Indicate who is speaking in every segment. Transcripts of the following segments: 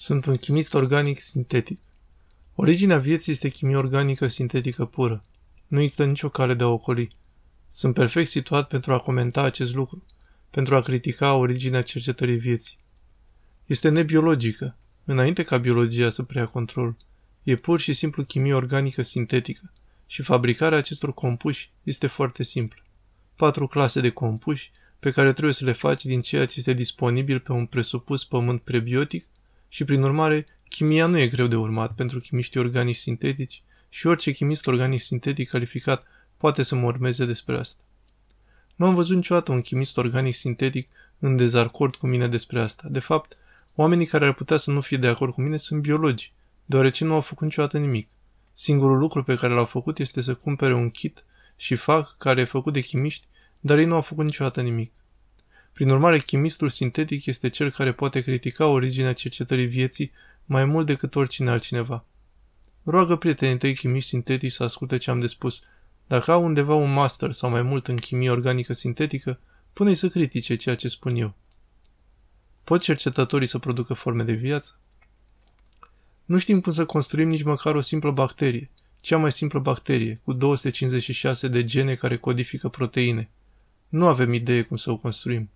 Speaker 1: Sunt un chimist organic sintetic. Originea vieții este chimie organică sintetică pură. Nu există nicio cale de a ocoli. Sunt perfect situat pentru a comenta acest lucru, pentru a critica originea cercetării vieții. Este nebiologică, înainte ca biologia să preia control. E pur și simplu chimie organică sintetică și fabricarea acestor compuși este foarte simplă. Patru clase de compuși pe care trebuie să le faci din ceea ce este disponibil pe un presupus pământ prebiotic și, prin urmare, chimia nu e greu de urmat pentru chimiștii organici sintetici și orice chimist organic sintetic calificat poate să mă urmeze despre asta. Nu am văzut niciodată un chimist organic sintetic în dezacord cu mine despre asta. De fapt, oamenii care ar putea să nu fie de acord cu mine sunt biologi, deoarece nu au făcut niciodată nimic. Singurul lucru pe care l-au făcut este să cumpere un kit și fac care e făcut de chimiști, dar ei nu au făcut niciodată nimic. Prin urmare, chimistul sintetic este cel care poate critica originea cercetării vieții mai mult decât oricine altcineva. Roagă prietenii tăi chimiști sintetici să asculte ce am de spus. Dacă au undeva un master sau mai mult în chimie organică sintetică, pune-i să critique ceea ce spun eu. Pot cercetătorii să producă forme de viață? Nu știm cum să construim nici măcar o simplă bacterie, cea mai simplă bacterie, cu 256 de gene care codifică proteine. Nu avem idee cum să o construim.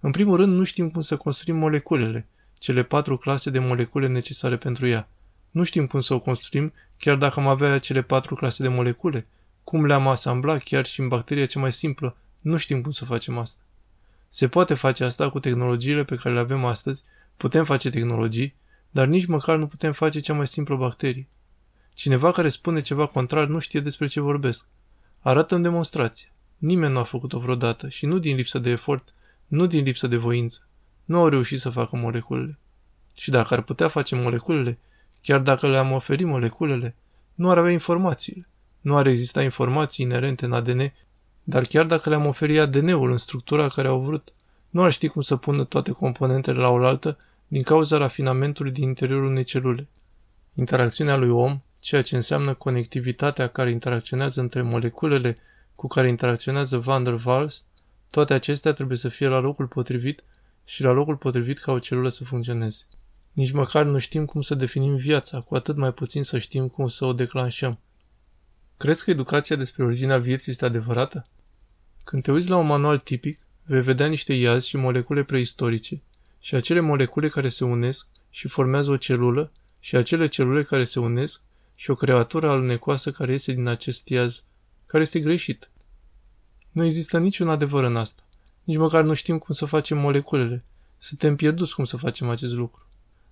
Speaker 1: În primul rând, nu știm cum să construim moleculele, cele patru clase de molecule necesare pentru ea. Nu știm cum să o construim, chiar dacă am avea cele patru clase de molecule. Cum le-am asambla chiar și în bacteria cea mai simplă, nu știm cum să facem asta. Se poate face asta cu tehnologiile pe care le avem astăzi, putem face tehnologii, dar nici măcar nu putem face cea mai simplă bacterie. Cineva care spune ceva contrar nu știe despre ce vorbesc. Arată în demonstrație. Nimeni nu a făcut-o vreodată și nu din lipsă de efort, nu din lipsă de voință. Nu au reușit să facă moleculele. Și dacă ar putea face moleculele, chiar dacă le-am oferit moleculele, nu ar avea informațiile. Nu ar exista informații inerente în ADN, dar chiar dacă le-am oferit ADN-ul în structura care au vrut, nu ar ști cum să pună toate componentele la oaltă din cauza rafinamentului din interiorul unei celule. Interacțiunea lui om, ceea ce înseamnă conectivitatea care interacționează între moleculele cu care interacționează van der Waals, toate acestea trebuie să fie la locul potrivit și la locul potrivit ca o celulă să funcționeze. Nici măcar nu știm cum să definim viața, cu atât mai puțin să știm cum să o declanșăm. Crezi că educația despre originea vieții este adevărată? Când te uiți la un manual tipic, vei vedea niște iazi și molecule preistorice și acele molecule care se unesc și formează o celulă și acele celule care se unesc și o creatură alunecoasă care iese din acest iaz, care este greșit. Nu există niciun adevăr în asta. Nici măcar nu știm cum să facem moleculele. Suntem pierduți cum să facem acest lucru.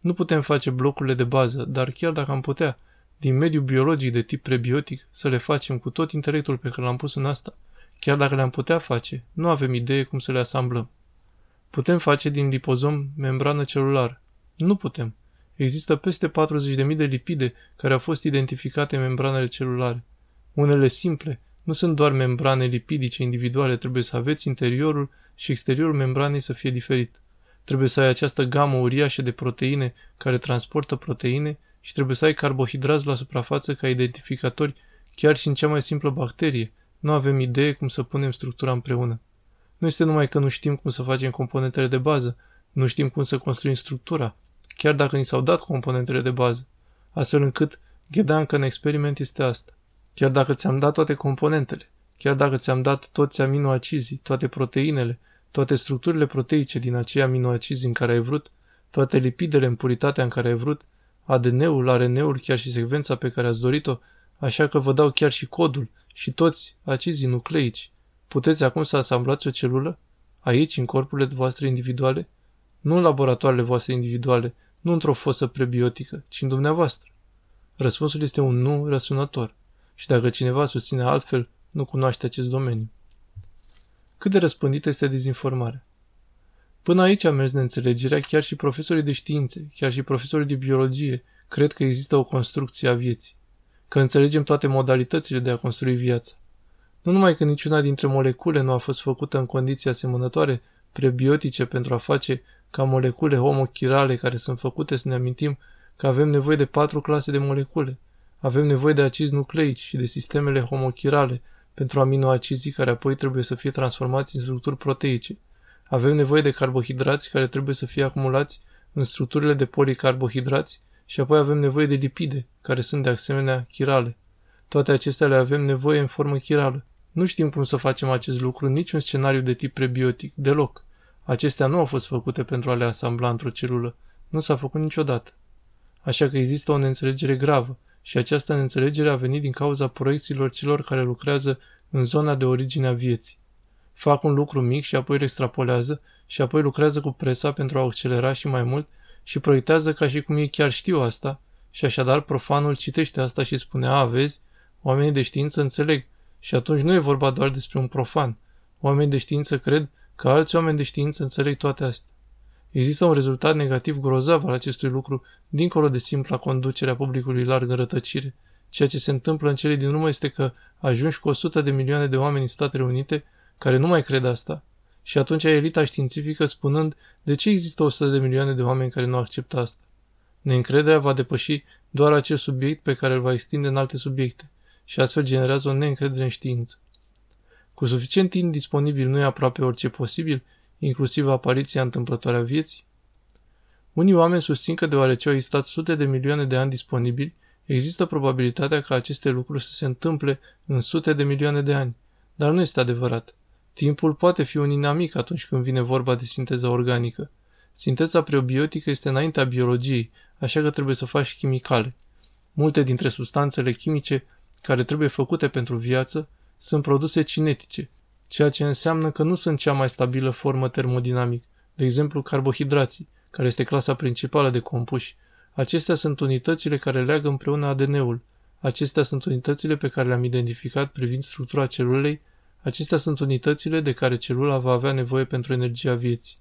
Speaker 1: Nu putem face blocurile de bază, dar chiar dacă am putea, din mediul biologic de tip prebiotic, să le facem cu tot intelectul pe care l-am pus în asta, chiar dacă le-am putea face, nu avem idee cum să le asamblăm. Putem face din lipozom membrană celulară. Nu putem. Există peste 40.000 de lipide care au fost identificate în membranele celulare. Unele simple, nu sunt doar membrane lipidice individuale, trebuie să aveți interiorul și exteriorul membranei să fie diferit. Trebuie să ai această gamă uriașă de proteine care transportă proteine și trebuie să ai carbohidrați la suprafață ca identificatori chiar și în cea mai simplă bacterie. Nu avem idee cum să punem structura împreună. Nu este numai că nu știm cum să facem componentele de bază, nu știm cum să construim structura, chiar dacă ni s-au dat componentele de bază, astfel încât ghedancă în experiment este asta. Chiar dacă ți-am dat toate componentele, chiar dacă ți-am dat toți aminoacizii, toate proteinele, toate structurile proteice din acei aminoacizi în care ai vrut, toate lipidele în puritatea în care ai vrut, ADN-ul, RNA-ul, chiar și secvența pe care ați dorit-o, așa că vă dau chiar și codul și toți acizii nucleici. Puteți acum să asamblați o celulă? Aici, în corpurile voastre individuale? Nu în laboratoarele voastre individuale, nu într-o fosă prebiotică, ci în dumneavoastră. Răspunsul este un nu răsunător și dacă cineva susține altfel, nu cunoaște acest domeniu. Cât de răspândită este dezinformarea? Până aici a mers neînțelegerea, chiar și profesorii de științe, chiar și profesorii de biologie, cred că există o construcție a vieții, că înțelegem toate modalitățile de a construi viața. Nu numai că niciuna dintre molecule nu a fost făcută în condiții asemănătoare, prebiotice pentru a face ca molecule homochirale care sunt făcute să ne amintim că avem nevoie de patru clase de molecule, avem nevoie de acizi nucleici și de sistemele homochirale pentru aminoacizii care apoi trebuie să fie transformați în structuri proteice. Avem nevoie de carbohidrați care trebuie să fie acumulați în structurile de policarbohidrați și apoi avem nevoie de lipide, care sunt de asemenea chirale. Toate acestea le avem nevoie în formă chirală. Nu știm cum să facem acest lucru în niciun scenariu de tip prebiotic, deloc. Acestea nu au fost făcute pentru a le asambla într-o celulă. Nu s-a făcut niciodată. Așa că există o neînțelegere gravă și această neînțelegere a venit din cauza proiecțiilor celor care lucrează în zona de origine a vieții. Fac un lucru mic și apoi îl extrapolează și apoi lucrează cu presa pentru a accelera și mai mult și proiectează ca și cum ei chiar știu asta și așadar profanul citește asta și spune, a, vezi, oamenii de știință înțeleg și atunci nu e vorba doar despre un profan. Oamenii de știință cred că alți oameni de știință înțeleg toate astea. Există un rezultat negativ grozav al acestui lucru, dincolo de simpla conducere a publicului larg în rătăcire. Ceea ce se întâmplă în cele din urmă este că ajungi cu 100 de milioane de oameni în Statele Unite care nu mai cred asta și atunci ai elita științifică spunând de ce există 100 de milioane de oameni care nu acceptă asta. Neîncrederea va depăși doar acel subiect pe care îl va extinde în alte subiecte și astfel generează o neîncredere în știință. Cu suficient timp disponibil nu e aproape orice posibil, inclusiv apariția întâmplătoare a vieții? Unii oameni susțin că deoarece au existat sute de milioane de ani disponibili, există probabilitatea ca aceste lucruri să se întâmple în sute de milioane de ani. Dar nu este adevărat. Timpul poate fi un inamic atunci când vine vorba de sinteza organică. Sinteza prebiotică este înaintea biologiei, așa că trebuie să faci chimicale. Multe dintre substanțele chimice care trebuie făcute pentru viață sunt produse cinetice, ceea ce înseamnă că nu sunt cea mai stabilă formă termodinamic, de exemplu carbohidrații, care este clasa principală de compuși. Acestea sunt unitățile care leagă împreună ADN-ul. Acestea sunt unitățile pe care le-am identificat privind structura celulei. Acestea sunt unitățile de care celula va avea nevoie pentru energia vieții.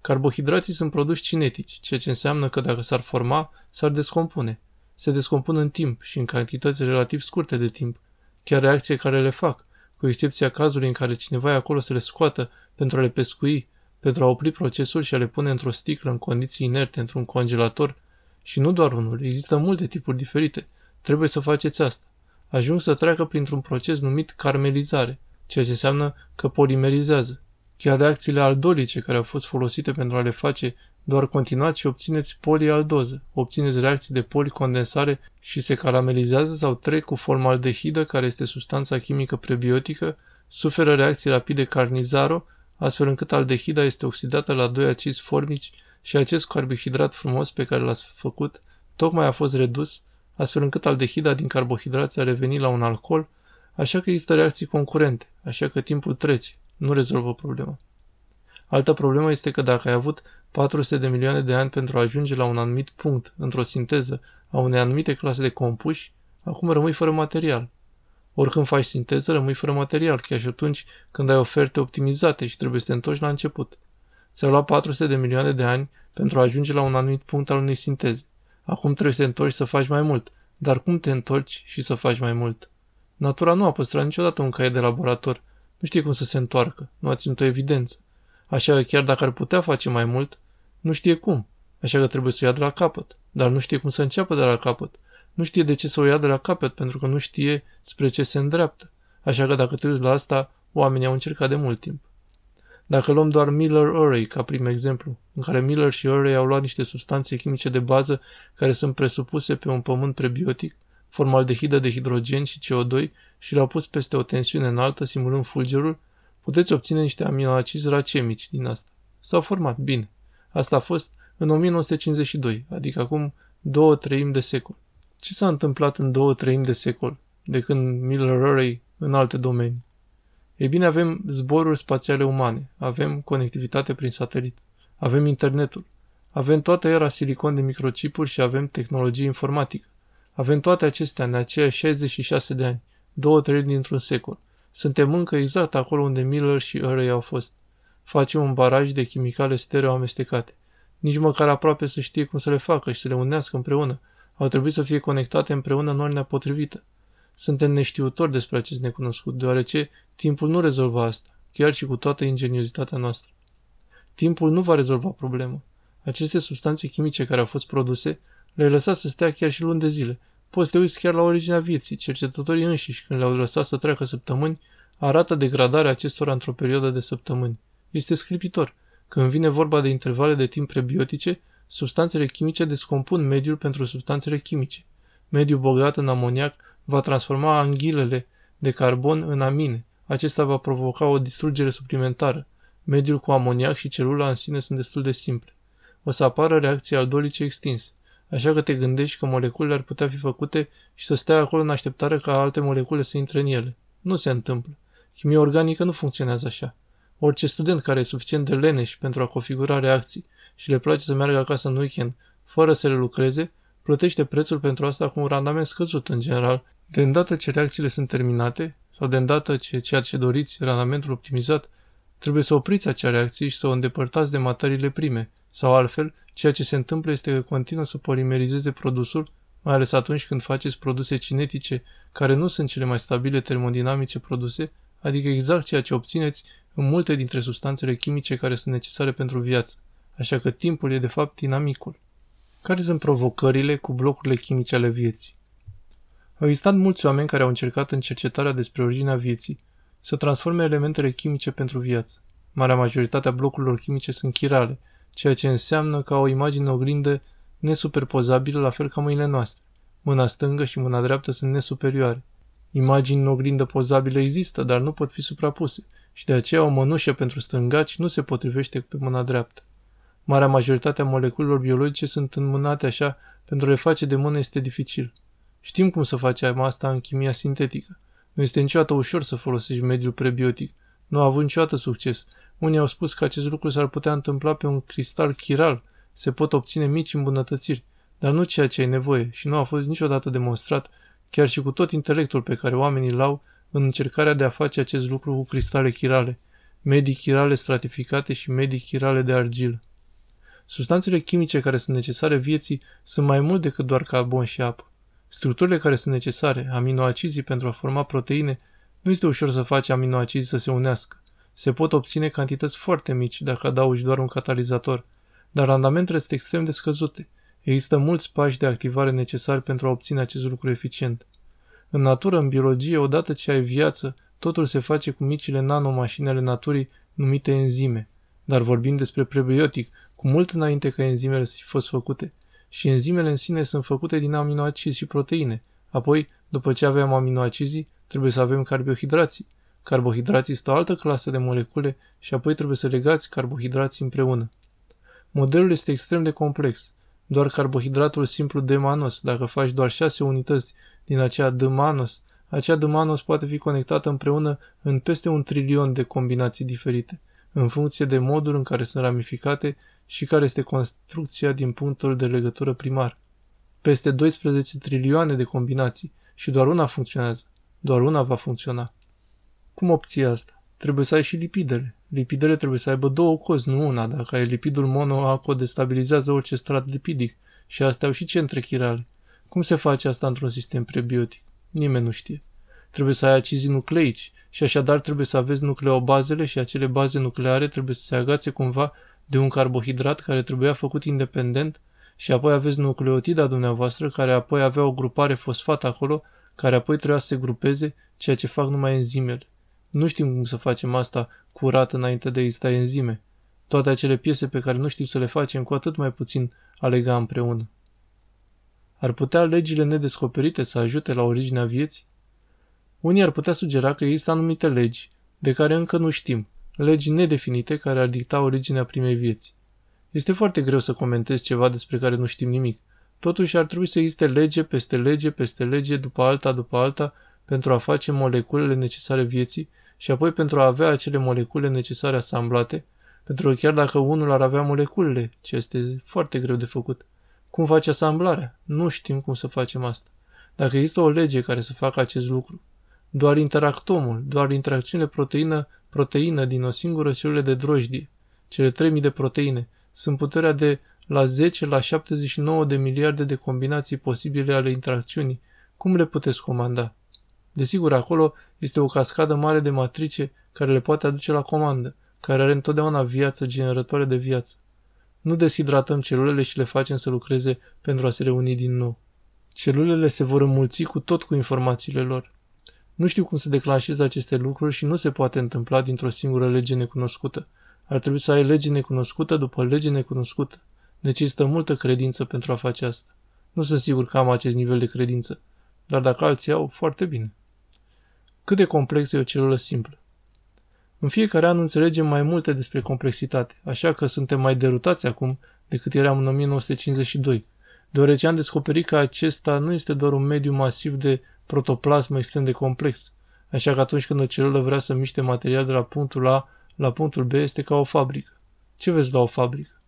Speaker 1: Carbohidrații sunt produși cinetici, ceea ce înseamnă că dacă s-ar forma, s-ar descompune. Se descompun în timp și în cantități relativ scurte de timp, chiar reacție care le fac, cu excepția cazului în care cineva e acolo să le scoată pentru a le pescui, pentru a opri procesul și a le pune într-o sticlă în condiții inerte, într-un congelator. Și nu doar unul, există multe tipuri diferite. Trebuie să faceți asta. Ajung să treacă printr-un proces numit carmelizare, ceea ce înseamnă că polimerizează. Chiar reacțiile aldolice care au fost folosite pentru a le face doar continuați și obțineți polialdoză. Obțineți reacții de policondensare și se caramelizează sau trec cu formaldehidă, care este substanța chimică prebiotică, suferă reacții rapide carnizaro, astfel încât aldehida este oxidată la doi acizi formici și acest carbohidrat frumos pe care l-ați făcut tocmai a fost redus, astfel încât aldehida din carbohidrați a revenit la un alcool, așa că există reacții concurente, așa că timpul trece, nu rezolvă problema. Altă problemă este că dacă ai avut 400 de milioane de ani pentru a ajunge la un anumit punct într-o sinteză a unei anumite clase de compuși, acum rămâi fără material. Oricând faci sinteză, rămâi fără material, chiar și atunci când ai oferte optimizate și trebuie să te întorci la început. Ți-a luat 400 de milioane de ani pentru a ajunge la un anumit punct al unei sinteze. Acum trebuie să te întorci să faci mai mult. Dar cum te întorci și să faci mai mult? Natura nu a păstrat niciodată un caiet de laborator. Nu știe cum să se întoarcă. Nu a ținut o evidență. Așa că chiar dacă ar putea face mai mult, nu știe cum. Așa că trebuie să o ia de la capăt. Dar nu știe cum să înceapă de la capăt. Nu știe de ce să o ia de la capăt, pentru că nu știe spre ce se îndreaptă. Așa că dacă te uiți la asta, oamenii au încercat de mult timp. Dacă luăm doar Miller-Urey ca prim exemplu, în care Miller și Urey au luat niște substanțe chimice de bază care sunt presupuse pe un pământ prebiotic, formaldehidă de hidrogen și CO2 și le-au pus peste o tensiune înaltă, simulând fulgerul, puteți obține niște aminoacizi racemici din asta. S-au format bine. Asta a fost în 1952, adică acum două treimi de secol. Ce s-a întâmplat în două treimi de secol, de când Miller-Urey în alte domenii? Ei bine, avem zboruri spațiale umane, avem conectivitate prin satelit, avem internetul, avem toată era silicon de microchipuri și avem tehnologie informatică. Avem toate acestea în aceia 66 de ani, două trei dintr-un secol. Suntem încă exact acolo unde Miller și Urey au fost. Facem un baraj de chimicale stereo amestecate. Nici măcar aproape să știe cum să le facă și să le unească împreună. Au trebuit să fie conectate împreună în ordinea potrivită. Suntem neștiutori despre acest necunoscut, deoarece timpul nu rezolvă asta, chiar și cu toată ingeniozitatea noastră. Timpul nu va rezolva problema. Aceste substanțe chimice care au fost produse le-ai lăsat să stea chiar și luni de zile. Poți să te uiți chiar la originea vieții. Cercetătorii înșiși, când le-au lăsat să treacă săptămâni, arată degradarea acestora într-o perioadă de săptămâni. Este scripitor. Când vine vorba de intervale de timp prebiotice, substanțele chimice descompun mediul pentru substanțele chimice. Mediul bogat în amoniac va transforma anghilele de carbon în amine. Acesta va provoca o distrugere suplimentară. Mediul cu amoniac și celula în sine sunt destul de simple. O să apară reacții aldolice extinse. Așa că te gândești că moleculele ar putea fi făcute și să stea acolo în așteptare ca alte molecule să intre în ele. Nu se întâmplă. Chimia organică nu funcționează așa. Orice student care e suficient de leneș pentru a configura reacții și le place să meargă acasă în weekend fără să le lucreze, plătește prețul pentru asta cu un randament scăzut în general. De îndată ce reacțiile sunt terminate, sau de îndată ce ceea ce doriți, randamentul optimizat, trebuie să opriți acea reacție și să o îndepărtați de materiile prime, sau altfel, ceea ce se întâmplă este că continuă să polimerizeze produsul, mai ales atunci când faceți produse cinetice care nu sunt cele mai stabile termodinamice produse, adică exact ceea ce obțineți în multe dintre substanțele chimice care sunt necesare pentru viață. Așa că timpul e de fapt dinamicul. Care sunt provocările cu blocurile chimice ale vieții? Au existat mulți oameni care au încercat în cercetarea despre originea vieții să transforme elementele chimice pentru viață. Marea majoritate a blocurilor chimice sunt chirale, ceea ce înseamnă ca o imagine oglindă nesuperpozabilă la fel ca mâinile noastre. Mâna stângă și mâna dreaptă sunt nesuperioare. Imagini în oglindă pozabile există, dar nu pot fi suprapuse și de aceea o mănușă pentru stângaci nu se potrivește pe mâna dreaptă. Marea majoritate a moleculelor biologice sunt înmânate așa, pentru a le face de mână este dificil. Știm cum să facem asta în chimia sintetică. Nu este niciodată ușor să folosești mediul prebiotic. Nu a avut niciodată succes. Unii au spus că acest lucru s-ar putea întâmpla pe un cristal chiral. Se pot obține mici îmbunătățiri, dar nu ceea ce ai nevoie și nu a fost niciodată demonstrat, chiar și cu tot intelectul pe care oamenii l-au în încercarea de a face acest lucru cu cristale chirale, medii chirale stratificate și medii chirale de argilă. Substanțele chimice care sunt necesare vieții sunt mai mult decât doar carbon și apă. Structurile care sunt necesare, aminoacizii pentru a forma proteine, nu este ușor să faci aminoacizii să se unească. Se pot obține cantități foarte mici dacă adaugi doar un catalizator, dar randamentele sunt extrem de scăzute. Există mulți pași de activare necesari pentru a obține acest lucru eficient. În natură, în biologie, odată ce ai viață, totul se face cu micile nanomașini ale naturii numite enzime. Dar vorbim despre prebiotic, cu mult înainte ca enzimele să fi fost făcute. Și enzimele în sine sunt făcute din aminoacizi și proteine. Apoi, după ce avem aminoacizii, trebuie să avem carbohidrații. Carbohidrații sunt o altă clasă de molecule și apoi trebuie să legați carbohidrații împreună. Modelul este extrem de complex. Doar carbohidratul simplu de manos, dacă faci doar 6 unități din acea D manos, acea D manos poate fi conectată împreună în peste un trilion de combinații diferite, în funcție de modul în care sunt ramificate și care este construcția din punctul de legătură primar. Peste 12 trilioane de combinații și doar una funcționează. Doar una va funcționa. Cum obții asta? Trebuie să ai și lipidele. Lipidele trebuie să aibă două cozi, nu una. Dacă ai lipidul monoaco, destabilizează orice strat lipidic și astea au și centre chirale. Cum se face asta într-un sistem prebiotic? Nimeni nu știe. Trebuie să ai acizii nucleici și așadar trebuie să aveți nucleobazele și acele baze nucleare trebuie să se agațe cumva de un carbohidrat care trebuia făcut independent și apoi aveți nucleotida dumneavoastră care apoi avea o grupare fosfat acolo care apoi trebuia să se grupeze, ceea ce fac numai enzimele. Nu știm cum să facem asta curat înainte de a exista enzime. Toate acele piese pe care nu știm să le facem, cu atât mai puțin a lega împreună. Ar putea legile nedescoperite să ajute la originea vieții? Unii ar putea sugera că există anumite legi de care încă nu știm, legi nedefinite care ar dicta originea primei vieți. Este foarte greu să comentezi ceva despre care nu știm nimic. Totuși ar trebui să existe lege peste lege peste lege după alta după alta pentru a face moleculele necesare vieții și apoi pentru a avea acele molecule necesare asamblate, pentru că chiar dacă unul ar avea moleculele, ce este foarte greu de făcut, cum face asamblarea? Nu știm cum să facem asta. Dacă există o lege care să facă acest lucru, doar interactomul, doar interacțiunile proteină-proteină din o singură celulă de drojdie, cele 3000 de proteine, sunt puterea de la 10 la 79 de miliarde de combinații posibile ale interacțiunii. Cum le puteți comanda? Desigur, acolo este o cascadă mare de matrice care le poate aduce la comandă, care are întotdeauna viață generatoare de viață. Nu deshidratăm celulele și le facem să lucreze pentru a se reuni din nou. Celulele se vor înmulți cu tot cu informațiile lor. Nu știu cum să declanșez aceste lucruri și nu se poate întâmpla dintr-o singură lege necunoscută. Ar trebui să ai lege necunoscută după lege necunoscută. Necesită multă credință pentru a face asta. Nu sunt sigur că am acest nivel de credință, dar dacă alții au, foarte bine. Cât de complexă e o celulă simplă? În fiecare an înțelegem mai multe despre complexitate, așa că suntem mai derutați acum decât eram în 1952, deoarece am descoperit că acesta nu este doar un mediu masiv de protoplasmă extrem de complex, așa că atunci când o celulă vrea să miște material de la punctul A la punctul B este ca o fabrică. Ce vezi la o fabrică?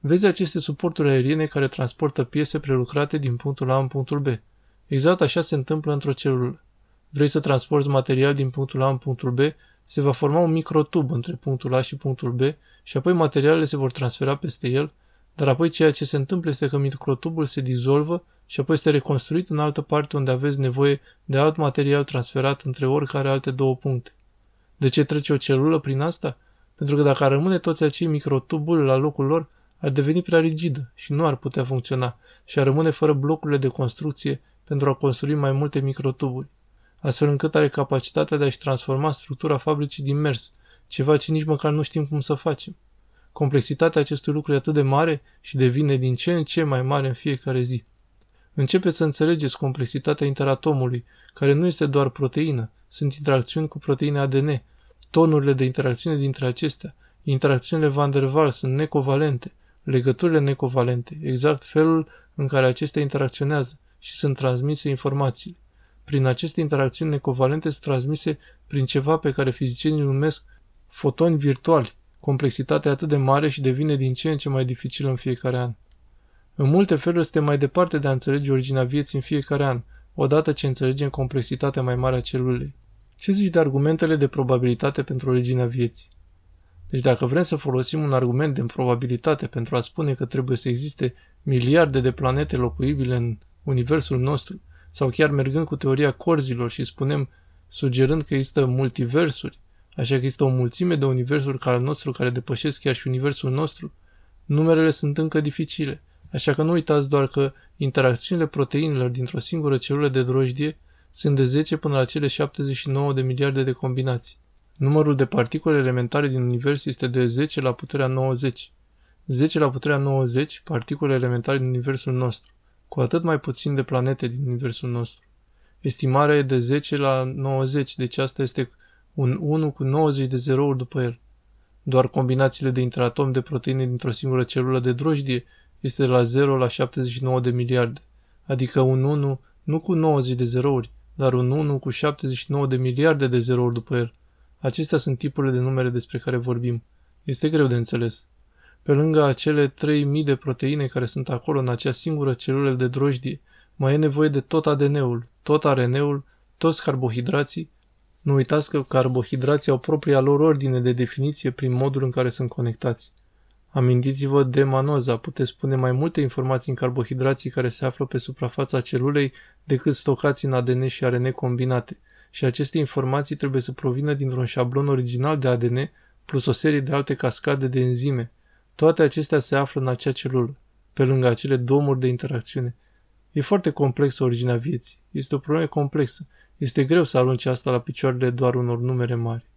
Speaker 1: Vezi aceste suporturi aeriene care transportă piese prelucrate din punctul A în punctul B. Exact așa se întâmplă într-o celulă. Vrei să transporti material din punctul A în punctul B, se va forma un microtub între punctul A și punctul B și apoi materialele se vor transfera peste el, dar apoi ceea ce se întâmplă este că microtubul se dizolvă și apoi este reconstruit în altă parte unde aveți nevoie de alt material transferat între oricare alte două puncte. De ce trece o celulă prin asta? Pentru că dacă ar rămâne toți acei microtubuli la locul lor, ar deveni prea rigidă și nu ar putea funcționa și ar rămâne fără blocurile de construcție pentru a construi mai multe microtuburi, astfel încât are capacitatea de a-și transforma structura fabricii din mers, ceva ce nici măcar nu știm cum să facem. Complexitatea acestui lucru e atât de mare și devine din ce în ce mai mare în fiecare zi. Începeți să înțelegeți complexitatea interatomului, care nu este doar proteină, sunt interacțiuni cu proteine ADN, tonurile de interacțiune dintre acestea, interacțiunile van der Waals sunt necovalente, legăturile necovalente, exact felul în care acestea interacționează și sunt transmise informații. Prin aceste interacțiuni necovalente sunt transmise prin ceva pe care fizicienii numesc fotoni virtuali. Complexitatea atât de mare și devine din ce în ce mai dificilă în fiecare an. În multe feluri suntem mai departe de a înțelege originea vieții în fiecare an, odată ce înțelegem complexitatea mai mare a celulei. Ce zici de argumentele de probabilitate pentru originea vieții? Deci dacă vrem să folosim un argument de probabilitate pentru a spune că trebuie să existe miliarde de planete locuibile în universul nostru, sau chiar mergând cu teoria corzilor și spunem, sugerând că există multiversuri, așa că există o mulțime de universuri ca al nostru care depășesc chiar și universul nostru, numerele sunt încă dificile, așa că nu uitați doar că interacțiunile proteinelor dintr-o singură celulă de drojdie sunt de 10 până la cele 79 de miliarde de combinații. Numărul de particule elementare din univers este de 10 la puterea 90. 10 la puterea 90 particule elementare din universul nostru, cu atât mai puțin de planete din universul nostru. Estimarea e de 10 la 90, deci asta este un 1 cu 90 de zerouri după el. Doar combinațiile de interatom de proteine dintr-o singură celulă de drojdie este de la 0 la 79 de miliarde, adică un 1 nu cu 90 de zerouri, dar un 1 cu 79 de miliarde de zerouri după el. Acestea sunt tipurile de numere despre care vorbim. Este greu de înțeles. Pe lângă acele 3000 de proteine care sunt acolo în acea singură celulă de drojdie, mai e nevoie de tot ADN-ul, tot RNA-ul, toți carbohidrații. Nu uitați că carbohidrații au propria lor ordine de definiție prin modul în care sunt conectați. Amintiți-vă de manoza, puteți pune mai multe informații în carbohidrații care se află pe suprafața celulei decât stocați în ADN și RNA combinate și aceste informații trebuie să provină dintr-un șablon original de ADN plus o serie de alte cascade de enzime. Toate acestea se află în acea celulă, pe lângă acele domuri de interacțiune. E foarte complexă originea vieții. Este o problemă complexă. Este greu să arunci asta la picioarele doar unor numere mari.